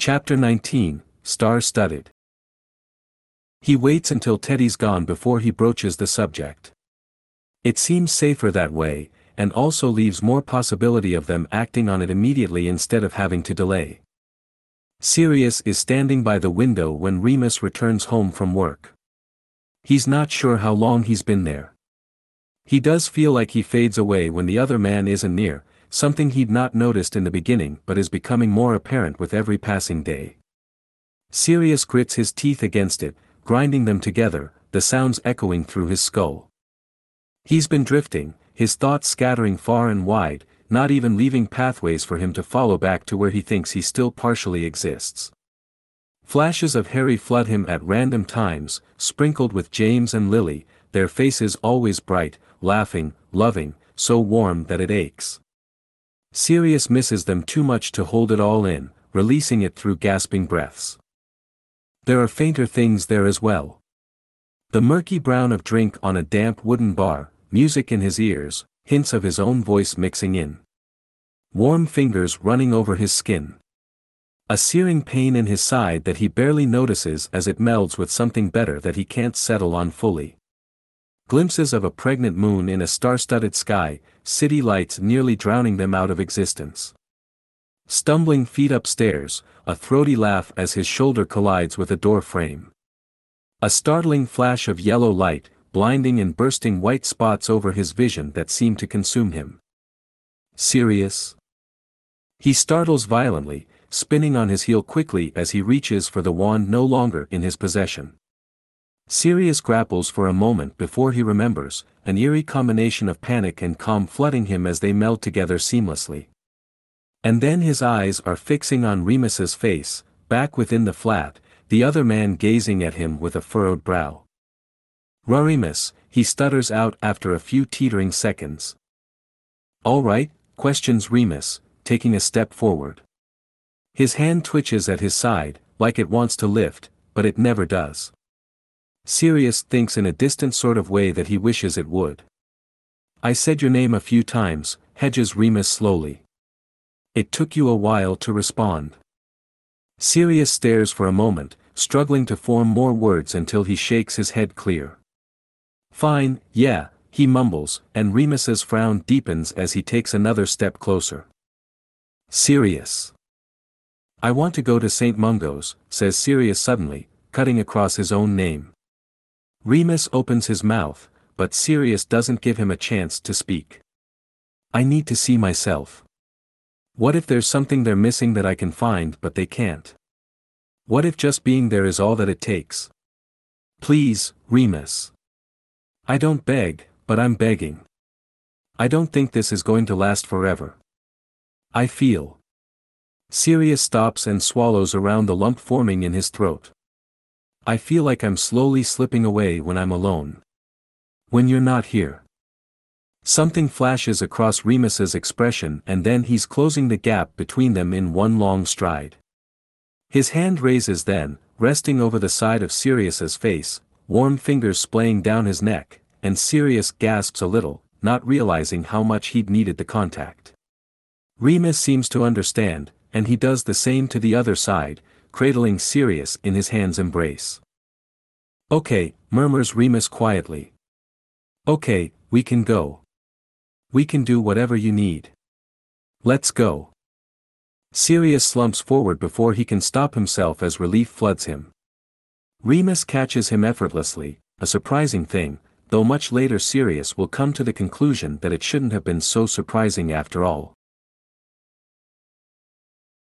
Chapter 19, Star-Studded. He waits until Teddy's gone before he broaches the subject. It seems safer that way, and also leaves more possibility of them acting on it immediately instead of having to delay. Sirius is standing by the window when Remus returns home from work. He's not sure how long he's been there. He does feel like he fades away when the other man isn't near, something he'd not noticed in the beginning but is becoming more apparent with every passing day. Sirius grits his teeth against it, grinding them together, the sounds echoing through his skull. He's been drifting, his thoughts scattering far and wide, not even leaving pathways for him to follow back to where he thinks he still partially exists. Flashes of Harry flood him at random times, sprinkled with James and Lily, their faces always bright, laughing, loving, so warm that it aches. Sirius misses them too much to hold it all in, releasing it through gasping breaths. There are fainter things there as well. The murky brown of drink on a damp wooden bar, music in his ears, hints of his own voice mixing in. Warm fingers running over his skin. A searing pain in his side that he barely notices as it melds with something better that he can't settle on fully. Glimpses of a pregnant moon in a star-studded sky, city lights nearly drowning them out of existence. Stumbling feet upstairs, a throaty laugh as his shoulder collides with a door frame. A startling flash of yellow light, blinding and bursting white spots over his vision that seem to consume him. Sirius? He startles violently, spinning on his heel quickly as he reaches for the wand no longer in his possession. Sirius grapples for a moment before he remembers, an eerie combination of panic and calm flooding him as they meld together seamlessly. And then his eyes are fixing on Remus's face, back within the flat, the other man gazing at him with a furrowed brow. Remus, he stutters out after a few teetering seconds. All right, questions Remus, taking a step forward. His hand twitches at his side, like it wants to lift, but it never does. Sirius thinks in a distant sort of way that he wishes it would. I said your name a few times, hedges Remus slowly. It took you a while to respond. Sirius stares for a moment, struggling to form more words until he shakes his head clear. Fine, yeah, he mumbles, and Remus's frown deepens as he takes another step closer. Sirius. I want to go to St. Mungo's, says Sirius suddenly, cutting across his own name. Remus opens his mouth, but Sirius doesn't give him a chance to speak. I need to see myself. What if there's something they're missing that I can find but they can't? What if just being there is all that it takes? Please, Remus. I don't beg, but I'm begging. I don't think this is going to last forever. I feel. Sirius stops and swallows around the lump forming in his throat. I feel like I'm slowly slipping away when I'm alone. When you're not here. Something flashes across Remus's expression and then he's closing the gap between them in one long stride. His hand raises then, resting over the side of Sirius's face, warm fingers splaying down his neck, and Sirius gasps a little, not realizing how much he'd needed the contact. Remus seems to understand, and he does the same to the other side, cradling Sirius in his hand's embrace. Okay, murmurs Remus quietly. Okay, we can go. We can do whatever you need. Let's go. Sirius slumps forward before he can stop himself as relief floods him. Remus catches him effortlessly, a surprising thing, though much later Sirius will come to the conclusion that it shouldn't have been so surprising after all.